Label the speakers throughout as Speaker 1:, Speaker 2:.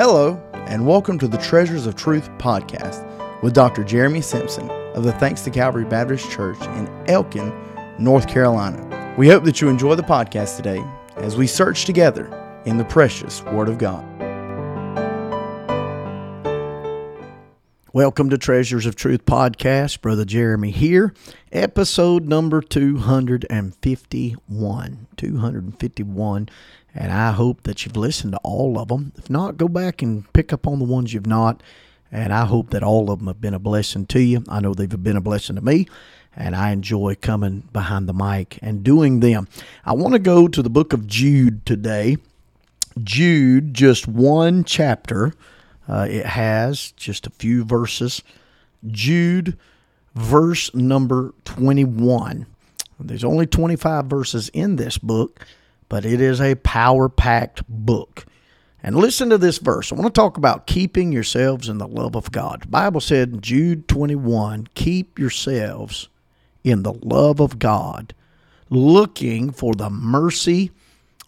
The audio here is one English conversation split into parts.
Speaker 1: Hello, and welcome to the Treasures of Truth podcast with Dr. Jeremy Simpson of the Thanks to Calvary Baptist Church in Elkin, North Carolina. We hope that you enjoy the podcast today as we search together in the precious Word of God.
Speaker 2: Welcome to Treasures of Truth podcast. Brother Jeremy here, episode number 251. 251. And I hope that you've listened to all of them. If not, go back and pick up on the ones you've not. And I hope that all of them have been a blessing to you. I know they've been a blessing to me, and I enjoy coming behind the mic and doing them. I want to go to the book of Jude today. Jude, just one chapter. Uh, it has just a few verses. Jude, verse number 21. There's only 25 verses in this book, but it is a power packed book. And listen to this verse. I want to talk about keeping yourselves in the love of God. The Bible said in Jude 21 keep yourselves in the love of God, looking for the mercy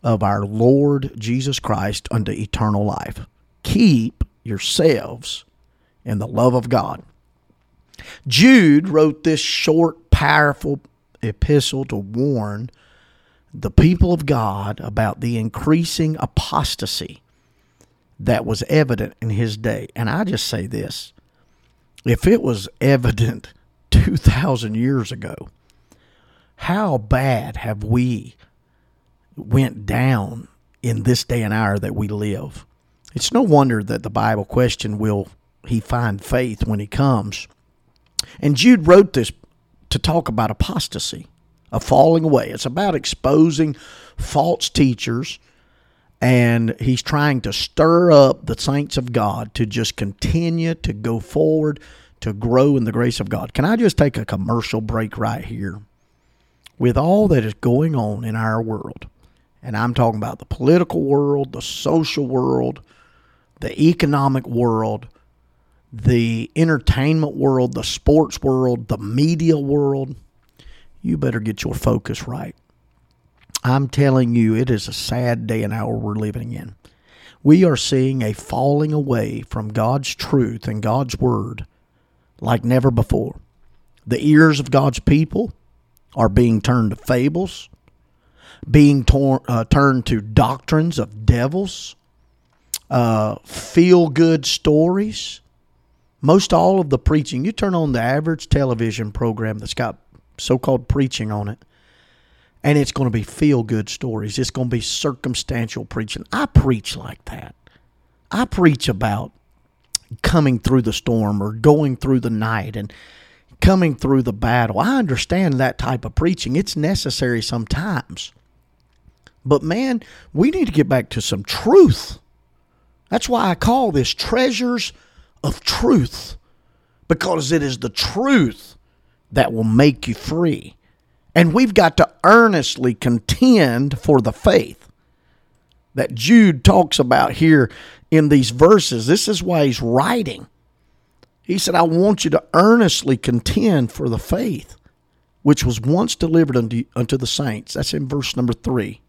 Speaker 2: of our Lord Jesus Christ unto eternal life. Keep yourselves in the love of God. Jude wrote this short, powerful epistle to warn the people of God about the increasing apostasy that was evident in his day. And I just say this if it was evident 2,000 years ago, how bad have we went down in this day and hour that we live? It's no wonder that the Bible question will he find faith when he comes. And Jude wrote this to talk about apostasy, a falling away. It's about exposing false teachers, and he's trying to stir up the saints of God to just continue to go forward, to grow in the grace of God. Can I just take a commercial break right here? With all that is going on in our world, and I'm talking about the political world, the social world, the economic world, the entertainment world, the sports world, the media world, you better get your focus right. I'm telling you, it is a sad day and hour we're living in. We are seeing a falling away from God's truth and God's word like never before. The ears of God's people are being turned to fables, being torn, uh, turned to doctrines of devils, uh, feel good stories. Most all of the preaching, you turn on the average television program that's got so called preaching on it, and it's going to be feel good stories. It's going to be circumstantial preaching. I preach like that. I preach about coming through the storm or going through the night and coming through the battle. I understand that type of preaching. It's necessary sometimes. But man, we need to get back to some truth. That's why I call this treasures of truth, because it is the truth that will make you free. And we've got to earnestly contend for the faith that Jude talks about here in these verses. This is why he's writing. He said, I want you to earnestly contend for the faith which was once delivered unto, unto the saints. That's in verse number three.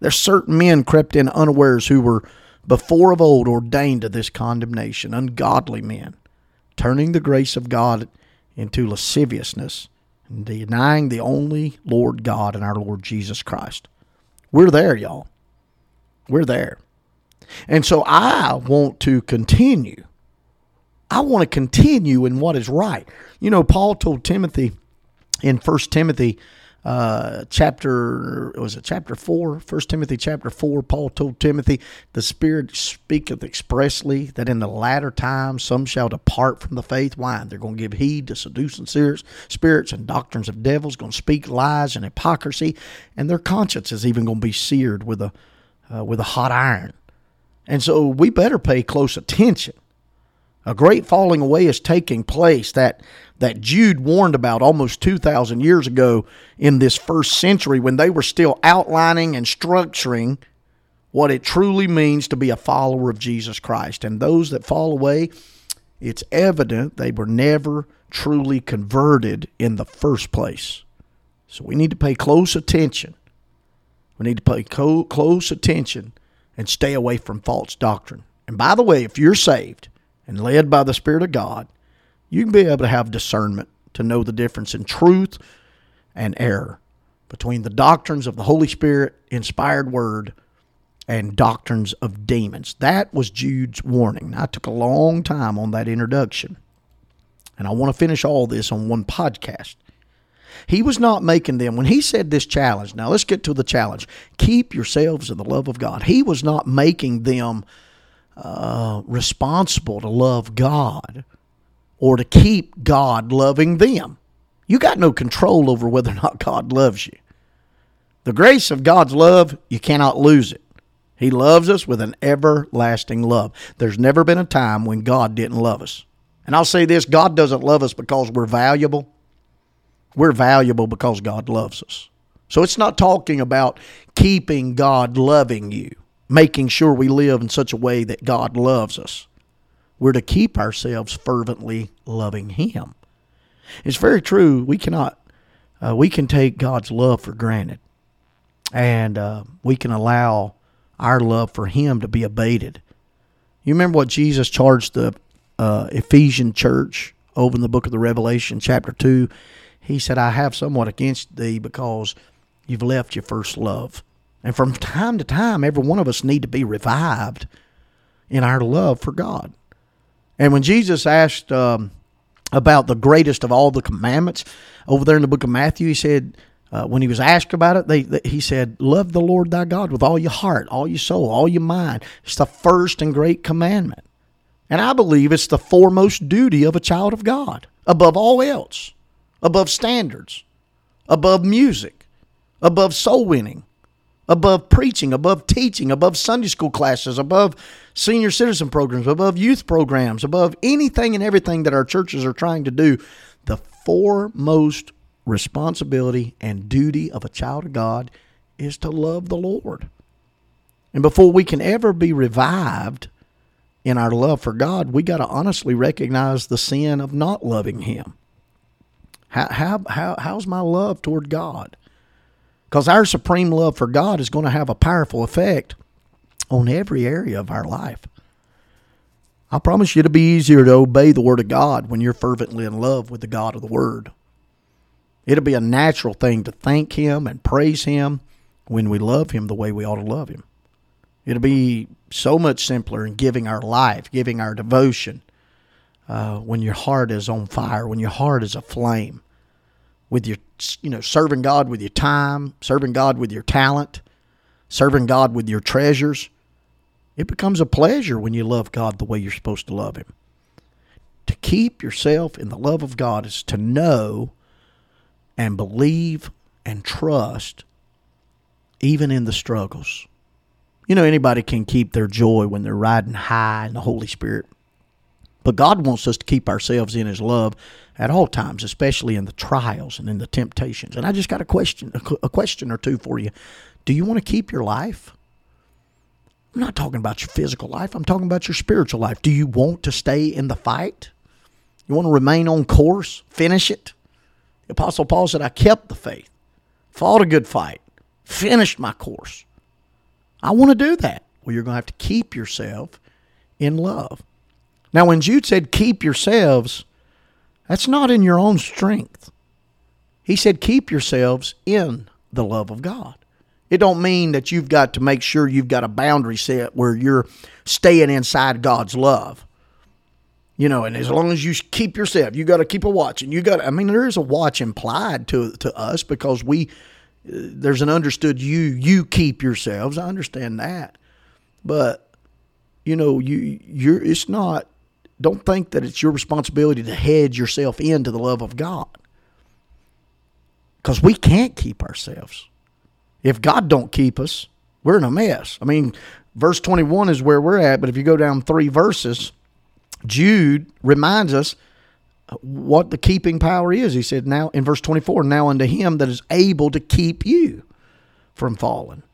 Speaker 2: There's certain men crept in unawares who were before of old ordained to this condemnation, ungodly men, turning the grace of God into lasciviousness and denying the only Lord God and our Lord Jesus Christ. We're there, y'all. We're there. And so I want to continue. I want to continue in what is right. You know, Paul told Timothy in First Timothy uh, chapter was it chapter four? First timothy chapter four paul told timothy the spirit speaketh expressly that in the latter times some shall depart from the faith. Why? They're going to give heed to seducing spirits spirits and doctrines of devils going to speak lies and hypocrisy and their conscience is even going to be seared with a uh, with a hot iron. And so we better pay close attention a great falling away is taking place that that Jude warned about almost 2,000 years ago in this first century when they were still outlining and structuring what it truly means to be a follower of Jesus Christ. And those that fall away, it's evident they were never truly converted in the first place. So we need to pay close attention. We need to pay co- close attention and stay away from false doctrine. And by the way, if you're saved and led by the Spirit of God, you can be able to have discernment to know the difference in truth and error between the doctrines of the Holy Spirit inspired word and doctrines of demons. That was Jude's warning. I took a long time on that introduction. And I want to finish all this on one podcast. He was not making them, when he said this challenge, now let's get to the challenge keep yourselves in the love of God. He was not making them uh, responsible to love God or to keep God loving them. You got no control over whether or not God loves you. The grace of God's love, you cannot lose it. He loves us with an everlasting love. There's never been a time when God didn't love us. And I'll say this God doesn't love us because we're valuable. We're valuable because God loves us. So it's not talking about keeping God loving you, making sure we live in such a way that God loves us. We're to keep ourselves fervently loving Him. It's very true. We cannot, uh, we can take God's love for granted, and uh, we can allow our love for Him to be abated. You remember what Jesus charged the uh, Ephesian church over in the book of the Revelation, chapter 2? He said, I have somewhat against thee because you've left your first love. And from time to time, every one of us need to be revived in our love for God. And when Jesus asked um, about the greatest of all the commandments over there in the book of Matthew, he said, uh, when he was asked about it, they, they, he said, Love the Lord thy God with all your heart, all your soul, all your mind. It's the first and great commandment. And I believe it's the foremost duty of a child of God, above all else, above standards, above music, above soul winning, above preaching, above teaching, above Sunday school classes, above senior citizen programs, above youth programs, above anything and everything that our churches are trying to do. The foremost responsibility and duty of a child of God is to love the Lord. And before we can ever be revived in our love for God, we got to honestly recognize the sin of not loving Him. How, how, how, how's my love toward God? Because our supreme love for God is going to have a powerful effect on every area of our life. I promise you it'll be easier to obey the Word of God when you're fervently in love with the God of the Word. It'll be a natural thing to thank Him and praise Him when we love Him the way we ought to love Him. It'll be so much simpler in giving our life, giving our devotion, uh, when your heart is on fire, when your heart is aflame with your you know serving God with your time, serving God with your talent, serving God with your treasures. It becomes a pleasure when you love God the way you're supposed to love him. To keep yourself in the love of God is to know and believe and trust even in the struggles. You know, anybody can keep their joy when they're riding high in the Holy Spirit. But God wants us to keep ourselves in His love at all times, especially in the trials and in the temptations. And I just got a question, a question or two for you. Do you want to keep your life? I'm not talking about your physical life. I'm talking about your spiritual life. Do you want to stay in the fight? You want to remain on course, finish it? The Apostle Paul said, I kept the faith, fought a good fight, finished my course. I want to do that. Well, you're going to have to keep yourself in love. Now, when Jude said, keep yourselves, that's not in your own strength. He said, keep yourselves in the love of God. It don't mean that you've got to make sure you've got a boundary set where you're staying inside God's love. You know, and as long as you keep yourself, you got to keep a watch, and you got. I mean, there is a watch implied to to us because we there's an understood you you keep yourselves. I understand that, but you know, you you're it's not don't think that it's your responsibility to hedge yourself into the love of God. Because we can't keep ourselves. If God don't keep us, we're in a mess. I mean, verse 21 is where we're at, but if you go down three verses, Jude reminds us what the keeping power is. He said, now in verse 24, now unto him that is able to keep you from falling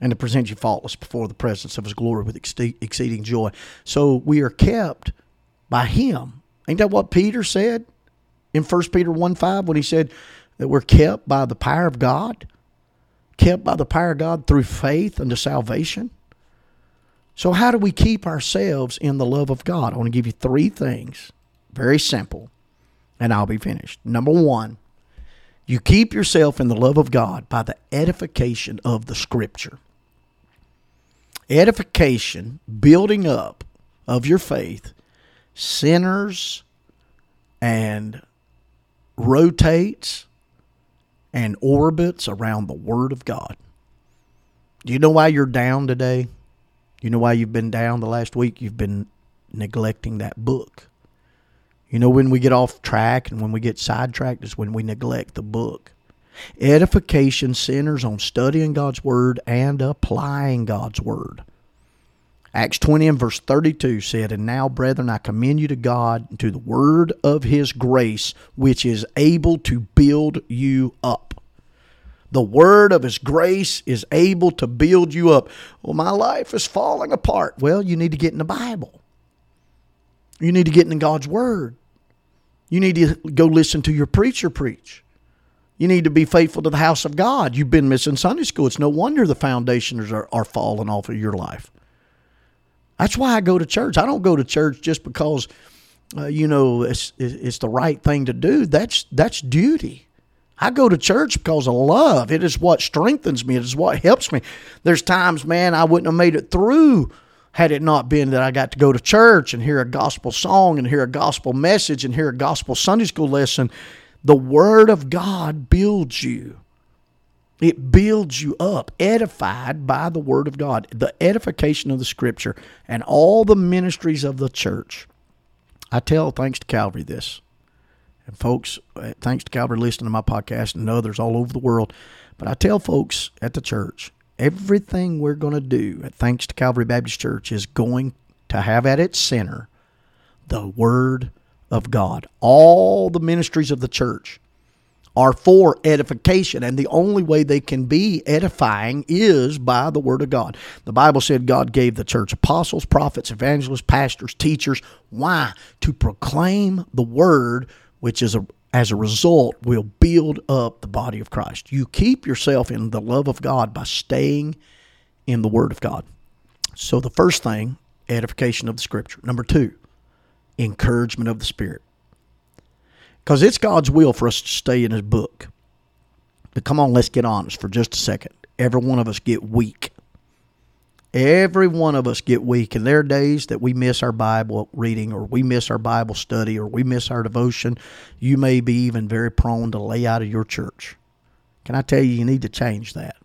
Speaker 2: and to present you faultless before the presence of his glory with exceeding joy. So we are kept by him. Ain't that what Peter said in 1 Peter 1 5 when he said that we're kept by the power of God? Kept by the power of God through faith unto salvation? So, how do we keep ourselves in the love of God? I want to give you three things. Very simple, and I'll be finished. Number one, you keep yourself in the love of God by the edification of the Scripture. Edification, building up of your faith, centers and rotates and orbits around the Word of God. Do you know why you're down today? You know why you've been down the last week? You've been neglecting that book. You know when we get off track and when we get sidetracked is when we neglect the book. Edification centers on studying God's Word and applying God's Word. Acts 20 and verse 32 said, And now, brethren, I commend you to God and to the word of his grace, which is able to build you up. The word of his grace is able to build you up. Well, my life is falling apart. Well, you need to get in the Bible. You need to get in God's word. You need to go listen to your preacher preach. You need to be faithful to the house of God. You've been missing Sunday school. It's no wonder the foundations are, are falling off of your life. That's why I go to church. I don't go to church just because, uh, you know, it's it's the right thing to do. That's that's duty. I go to church because of love. It is what strengthens me. It is what helps me. There's times, man, I wouldn't have made it through had it not been that I got to go to church and hear a gospel song and hear a gospel message and hear a gospel Sunday school lesson. The Word of God builds you. It builds you up, edified by the Word of God, the edification of the Scripture, and all the ministries of the church. I tell thanks to Calvary this. And folks, uh, thanks to Calvary listening to my podcast and others all over the world. But I tell folks at the church, everything we're going to do at Thanks to Calvary Baptist Church is going to have at its center the Word of God. All the ministries of the church are for edification, and the only way they can be edifying is by the Word of God. The Bible said God gave the church apostles, prophets, evangelists, pastors, teachers. Why? To proclaim the Word, which is a as a result, will build up the body of Christ. You keep yourself in the love of God by staying in the Word of God. So, the first thing, edification of the Scripture. Number two, encouragement of the Spirit. Because it's God's will for us to stay in His book. But come on, let's get honest for just a second. Every one of us get weak. Every one of us get weak. And there are days that we miss our Bible reading or we miss our Bible study or we miss our devotion. You may be even very prone to lay out of your church. Can I tell you, you need to change that.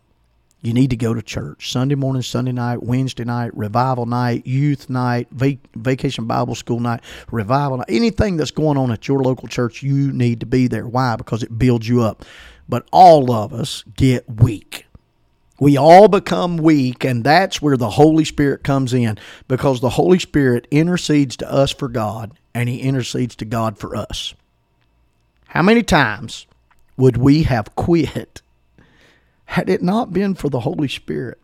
Speaker 2: You need to go to church Sunday morning, Sunday night, Wednesday night, revival night, youth night, vac- vacation Bible school night, revival night. Anything that's going on at your local church, you need to be there. Why? Because it builds you up. But all of us get weak. We all become weak, and that's where the Holy Spirit comes in because the Holy Spirit intercedes to us for God and He intercedes to God for us. How many times would we have quit had it not been for the Holy Spirit.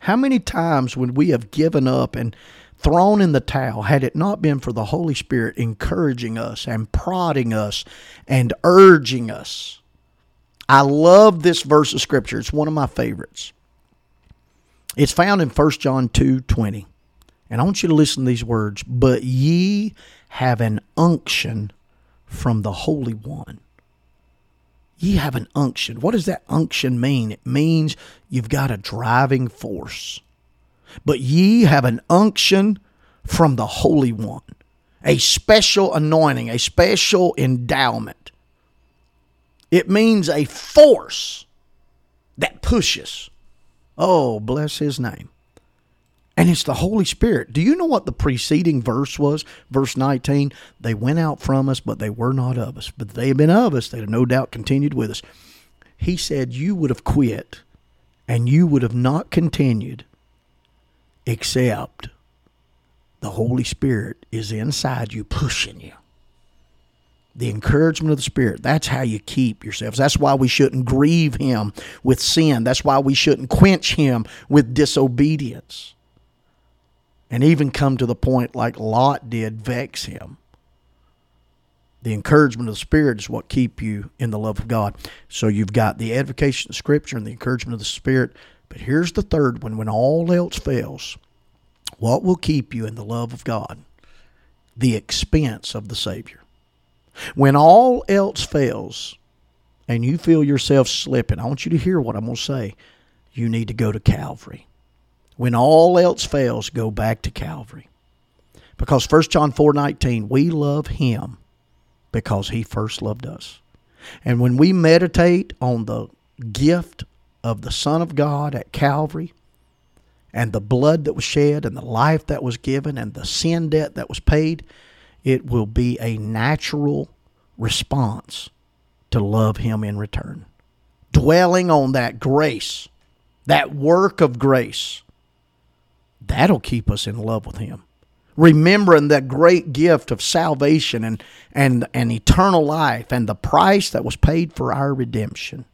Speaker 2: How many times would we have given up and thrown in the towel had it not been for the Holy Spirit encouraging us and prodding us and urging us? I love this verse of Scripture. It's one of my favorites. It's found in 1 John 2 20. And I want you to listen to these words. But ye have an unction from the Holy One ye have an unction. What does that unction mean? It means you've got a driving force. But ye have an unction from the Holy One, a special anointing, a special endowment. It means a force that pushes. Oh, bless his name. And it's the Holy Spirit. Do you know what the preceding verse was? Verse 19 They went out from us, but they were not of us. But they had been of us, they'd have no doubt continued with us. He said, You would have quit and you would have not continued except the Holy Spirit is inside you, pushing you. The encouragement of the Spirit. That's how you keep yourselves. That's why we shouldn't grieve Him with sin. That's why we shouldn't quench Him with disobedience and even come to the point like Lot did vex him. The encouragement of the Spirit is what keep you in the love of God. So you've got the edification of Scripture and the encouragement of the Spirit. But here's the third one: when all else fails, What will keep you in the love of God? The expense of the Savior. When all else fails and you feel yourself slipping, I want you to hear what I'm going to say. You need to go to Calvary. When all else fails, go back to Calvary. Because 1 John 4:19, we love him because he first loved us. And when we meditate on the gift of the Son of God at Calvary, and the blood that was shed, and the life that was given, and the sin debt that was paid, it will be a natural response to love Him in return. Dwelling on that grace, that work of grace, that'll keep us in love with Him. Remembering that great gift of salvation and, and, and eternal life and the price that was paid for our redemption,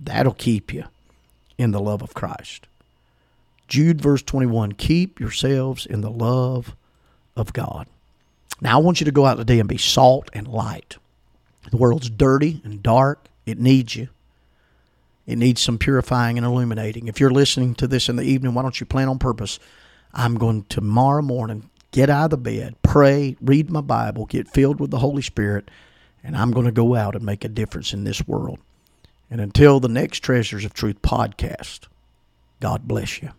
Speaker 2: that'll keep you in the love of Christ. Jude, verse 21 Keep yourselves in the love of God. Now, I want you to go out today and be salt and light. The world's dirty and dark, it needs you. It needs some purifying and illuminating. If you're listening to this in the evening, why don't you plan on purpose? I'm going tomorrow morning get out of the bed, pray, read my Bible, get filled with the Holy Spirit, and I'm going to go out and make a difference in this world. And until the next Treasures of Truth podcast, God bless you.